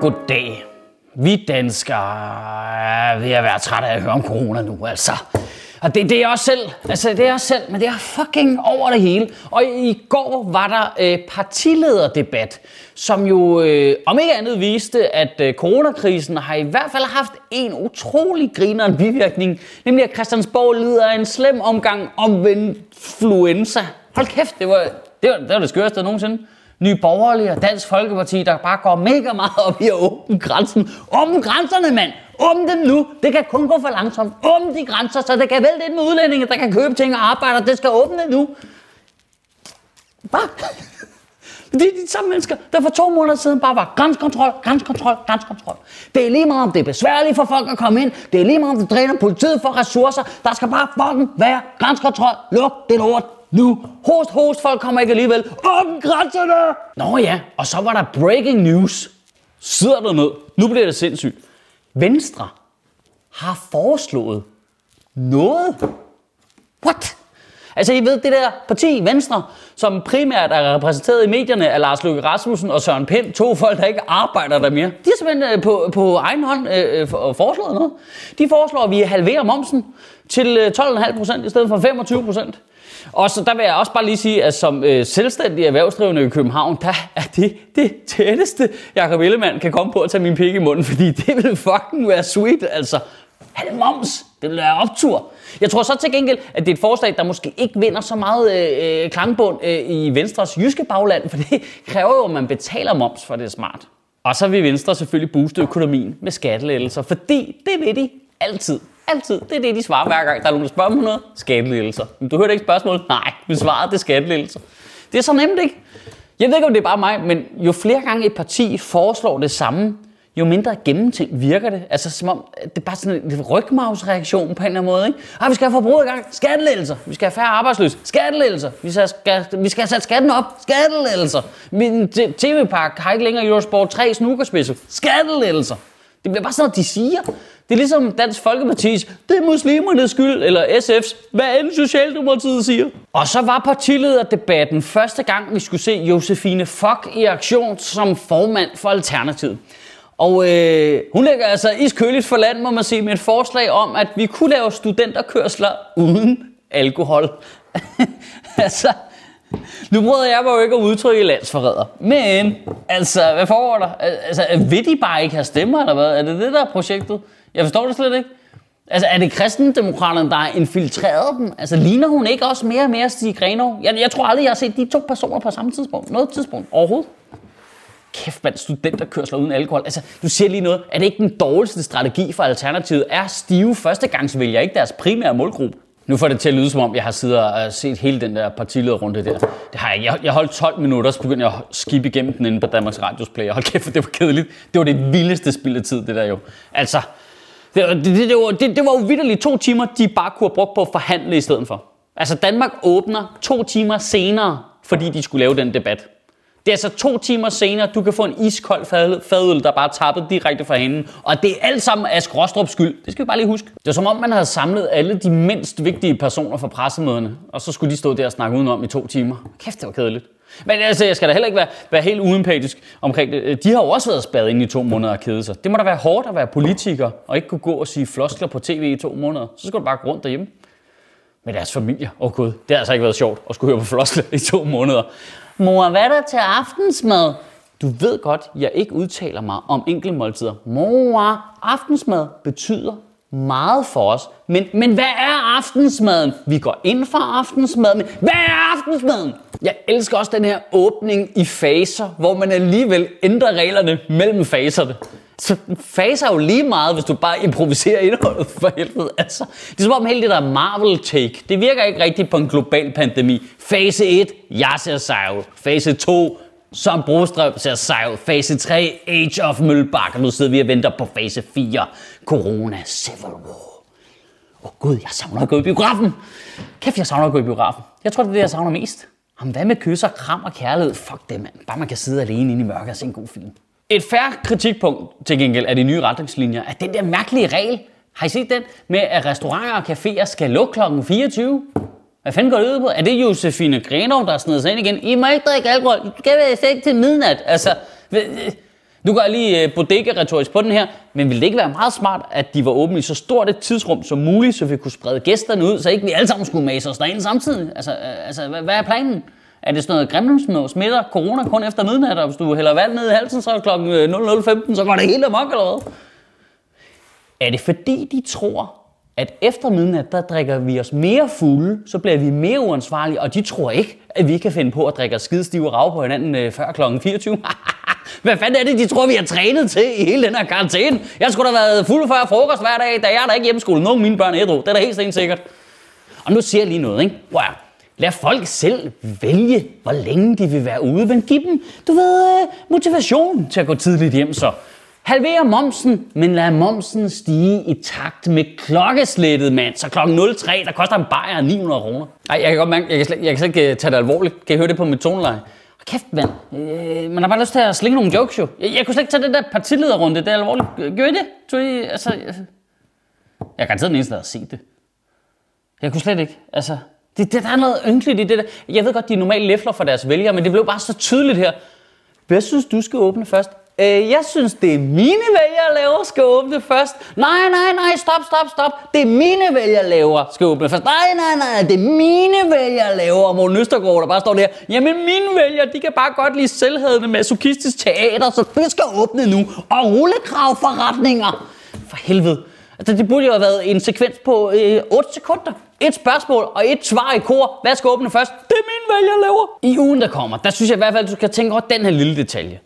Goddag. Vi danskere er ved at være trætte af at høre om corona nu, altså. Og det, det er også selv, altså det er også selv, men det er fucking over det hele. Og i går var der øh, partilederdebat, som jo øh, om ikke andet viste, at øh, coronakrisen har i hvert fald haft en utrolig grineren bivirkning, nemlig at Christiansborg lider af en slem omgang om influenza. Hold kæft, det var det, var, det, var det skørste nogensinde. Nye Borgerlige og Dansk Folkeparti, der bare går mega meget op i at åbne grænsen. Åbne grænserne, mand! Åbne dem nu! Det kan kun gå for langsomt. Åbne de grænser, så det kan vælte ind med udlændinge, der kan købe ting og arbejde. Det skal åbne nu. Bare. Det er de samme mennesker, der for to måneder siden bare var grænsekontrol, grænsekontrol, grænsekontrol. Det er lige meget, om det er besværligt for folk at komme ind. Det er lige meget, om det dræner politiet for ressourcer. Der skal bare fucking være grænsekontrol. Luk det lort nu. Host, host, folk kommer ikke alligevel. Åbn grænserne! Nå ja, og så var der breaking news. Sidder der ned. Nu bliver det sindssygt. Venstre har foreslået noget. What? Altså, I ved, det der parti, Venstre, som primært er repræsenteret i medierne af Lars Løkke Rasmussen og Søren Pind, to folk, der ikke arbejder der mere, de har simpelthen øh, på, på egen hånd øh, øh, øh, foreslået noget. De foreslår, at vi halverer momsen til 12,5 procent i stedet for 25 procent. Og så der vil jeg også bare lige sige, at som øh, selvstændig erhvervsdrivende i København, der er det det tætteste, Jacob Ellemann kan komme på at tage min pik i munden, fordi det vil fucking være sweet, altså. Halv moms, det vil være optur. Jeg tror så til gengæld, at det er et forslag, der måske ikke vinder så meget øh, øh klangbund øh, i Venstres jyske bagland, for det kræver jo, at man betaler moms, for det er smart. Og så vil Venstre selvfølgelig booste økonomien med skattelettelser, fordi det vil de altid. Altid. Det er det, de svarer hver gang. Der er nogen, der spørger om noget. Skattelettelser. Men du hørte ikke spørgsmålet? Nej, vi svarede, det er skattelettelser. Det er så nemt, ikke? Jeg ved ikke, om det er bare mig, men jo flere gange et parti foreslår det samme, jo mindre gennemtænkt virker det. Altså som om, det er bare sådan en rygmavsreaktion på en eller anden måde. Ikke? Ah, vi skal have forbruget i gang. Skattelettelser. Vi skal have færre arbejdsløse. Skattelettelser. Vi skal, skal, vi skal have sat skatten op. Skattelettelser. Min tv-pakke har ikke længere Eurosport 3 snookerspidser. Skattelettelser. Det bliver bare sådan noget, de siger. Det er ligesom Dansk Folkeparti's, det er muslimernes skyld, eller SF's, hvad end Socialdemokratiet siger. Og så var partilederdebatten første gang, vi skulle se Josefine Fock i aktion som formand for Alternativet. Og øh, hun lægger altså iskøligt for land, må man sige, med et forslag om, at vi kunne lave studenterkørsler uden alkohol. altså, nu prøvede jeg mig jo ikke at udtrykke landsforræder. Men, altså, hvad foregår der? Altså, vil de bare ikke have stemmer, eller hvad? Er det det, der er projektet? Jeg forstår det slet ikke. Altså, er det kristendemokraterne, der har infiltreret dem? Altså, ligner hun ikke også mere og mere Stig Grenov? Jeg, jeg tror aldrig, jeg har set de to personer på samme tidspunkt. Noget tidspunkt overhovedet. Kæft, mand, studenterkørsler uden alkohol. Altså, du siger lige noget. Er det ikke den dårligste strategi for Alternativet? Er stive førstegangsvælger ikke deres primære målgruppe? Nu får det til at lyde som om, jeg har siddet og øh, set hele den der partilederrunde der. Det har jeg. Jeg, jeg holdt 12 minutter, så begyndte jeg at skippe igennem den inde på Danmarks Radios Player. Hold kæft, det var kedeligt. Det var det vildeste spild af tid, det der jo. Altså, det, det, det, det, var, det, det var jo vidderligt to timer, de bare kunne have brugt på at forhandle i stedet for. Altså, Danmark åbner to timer senere, fordi de skulle lave den debat. Det er altså to timer senere, du kan få en iskold fadøl, fadøl der bare er tappet direkte fra hende. Og det er alt sammen Ask Rostrups skyld. Det skal vi bare lige huske. Det er som om, man havde samlet alle de mindst vigtige personer fra pressemøderne. Og så skulle de stå der og snakke udenom i to timer. Kæft, det var kedeligt. Men altså, jeg skal da heller ikke være, være helt uempatisk omkring det. Øh, de har jo også været spadet ind i to måneder og kede sig. Det må da være hårdt at være politiker og ikke kunne gå og sige floskler på tv i to måneder. Så skal du bare gå rundt derhjemme med deres familie. Åh oh, gud, det har altså ikke været sjovt at skulle høre på floskler i to måneder. Mor, hvad er der til aftensmad? Du ved godt, jeg ikke udtaler mig om enkeltmåltider. Mor, aftensmad betyder meget for os. Men, men hvad er aftensmaden? Vi går ind for aftensmaden, men hvad er aftensmaden? Jeg elsker også den her åbning i faser, hvor man alligevel ændrer reglerne mellem faserne så faser jo lige meget, hvis du bare improviserer indholdet for helvede. Altså, det er som om hele det der Marvel-take, det virker ikke rigtigt på en global pandemi. Fase 1, jeg ser sej ud. Fase 2, som Brostrøm ser sej ud. Fase 3, Age of Mølbak. Og nu sidder vi og venter på fase 4, Corona Civil War. Åh oh, gud, jeg savner at gå i biografen. Kæft, jeg savner at gå i biografen. Jeg tror, det er det, jeg savner mest. Jamen, hvad med kysser, kram og kærlighed? Fuck det, mand. Bare man kan sidde alene inde i mørket og se en god film. Et færre kritikpunkt til gengæld af de nye retningslinjer er den der mærkelige regel. Har I set den? Med at restauranter og caféer skal lukke kl. 24. Hvad fanden går det ud på? Er det Josefine Grenov, der har snedet sig ind igen? I må ikke drikke alkohol. Du skal være seng til midnat. Altså, nu øh, går jeg lige øh, bodega-retorisk på den her, men ville det ikke være meget smart, at de var åbne i så stort et tidsrum som muligt, så vi kunne sprede gæsterne ud, så ikke vi alle sammen skulle mase os derinde samtidig? Altså, øh, altså hvad er planen? Er det sådan noget grimlemsmå smitter corona kun efter midnat, og hvis du hælder vand ned i halsen, så klokken øh, 00.15, så går det helt amok eller hvad? Er det fordi, de tror, at efter midnat, der drikker vi os mere fulde, så bliver vi mere uansvarlige, og de tror ikke, at vi kan finde på at drikke os skidestive rav på hinanden øh, før klokken 24. Hvad fanden er det, de tror, vi har trænet til i hele den her karantæne? Jeg skulle da have været fuld før frokost hver dag, da jeg er der ikke hjemmeskole. Nogle af mine børn ædru. Det er da helt sikkert. Og nu siger jeg lige noget, ikke? Wow. Lad folk selv vælge, hvor længe de vil være ude, men giv dem, du ved, øh, motivation til at gå tidligt hjem så. Halver momsen, men lad momsen stige i takt med klokkeslættet, mand. Så klokken 03, der koster en bajer 900 kroner. Ej, jeg kan godt mærke, jeg kan, slet, jeg kan slet ikke øh, tage det alvorligt. Kan I høre det på mit toneleje? Kæft, mand. Øh, man har bare lyst til at slinge nogle jokes, jo. Jeg, jeg kunne slet ikke tage det der partilederrunde. Det er alvorligt. Gør I det? Tror I, altså, jeg, kan den eneste, der har set det. Jeg kunne slet ikke. Altså, det, det, der er noget ynkeligt i det der. Jeg ved godt, de er normalt læfler for deres vælgere, men det blev bare så tydeligt her. Hvad synes du skal åbne først? Øh, jeg synes, det er mine vælgere laver skal åbne først. Nej, nej, nej, stop, stop, stop. Det er mine vælgere laver skal åbne først. Nej, nej, nej, det er mine vælgere laver. Og Morten Østergaard, der bare står der. Jamen, mine vælgere, de kan bare godt lide selvhedende masochistisk teater, så det skal åbne nu. Og rullekravforretninger. For helvede. Altså, det burde jo have været en sekvens på øh, 8 sekunder. Et spørgsmål og et svar i kor. Hvad skal åbne først? Det er min jeg laver. I ugen, der kommer, der synes jeg i hvert fald, at du skal tænke over den her lille detalje.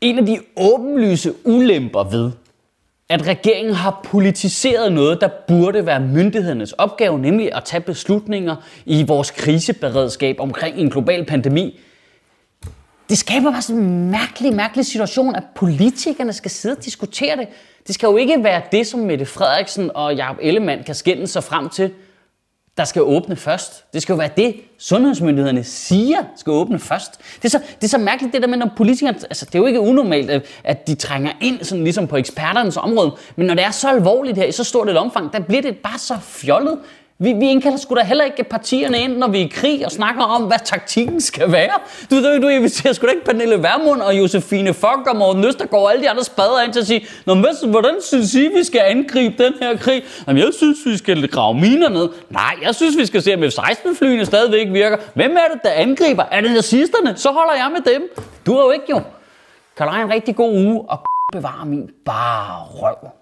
En af de åbenlyse ulemper ved, at regeringen har politiseret noget, der burde være myndighedernes opgave, nemlig at tage beslutninger i vores kriseberedskab omkring en global pandemi, det skaber bare sådan en mærkelig, mærkelig situation, at politikerne skal sidde og diskutere det. Det skal jo ikke være det, som Mette Frederiksen og Jacob Ellemann kan skænde sig frem til, der skal åbne først. Det skal jo være det, sundhedsmyndighederne siger skal åbne først. Det er så, det er så mærkeligt, det der med, når politikerne... Altså, det er jo ikke unormalt, at de trænger ind sådan ligesom på eksperternes område. Men når det er så alvorligt her, i så stort et omfang, der bliver det bare så fjollet. Vi, vi indkalder sgu da heller ikke partierne ind, når vi er i krig og snakker om, hvad taktikken skal være. Du, du, du inviterer sgu da ikke Pernille Vermund og Josefine Fock og Morten Østergaard og alle de andre spader ind til at sige, Nå, men, hvordan synes I, vi skal angribe den her krig? Jamen, jeg synes, vi skal grave miner ned. Nej, jeg synes, vi skal se, om F-16-flyene stadigvæk virker. Hvem er det, der angriber? Er det nazisterne? Så holder jeg med dem. Du er jo ikke jo. Kan du have en rigtig god uge og bevare min bare røv.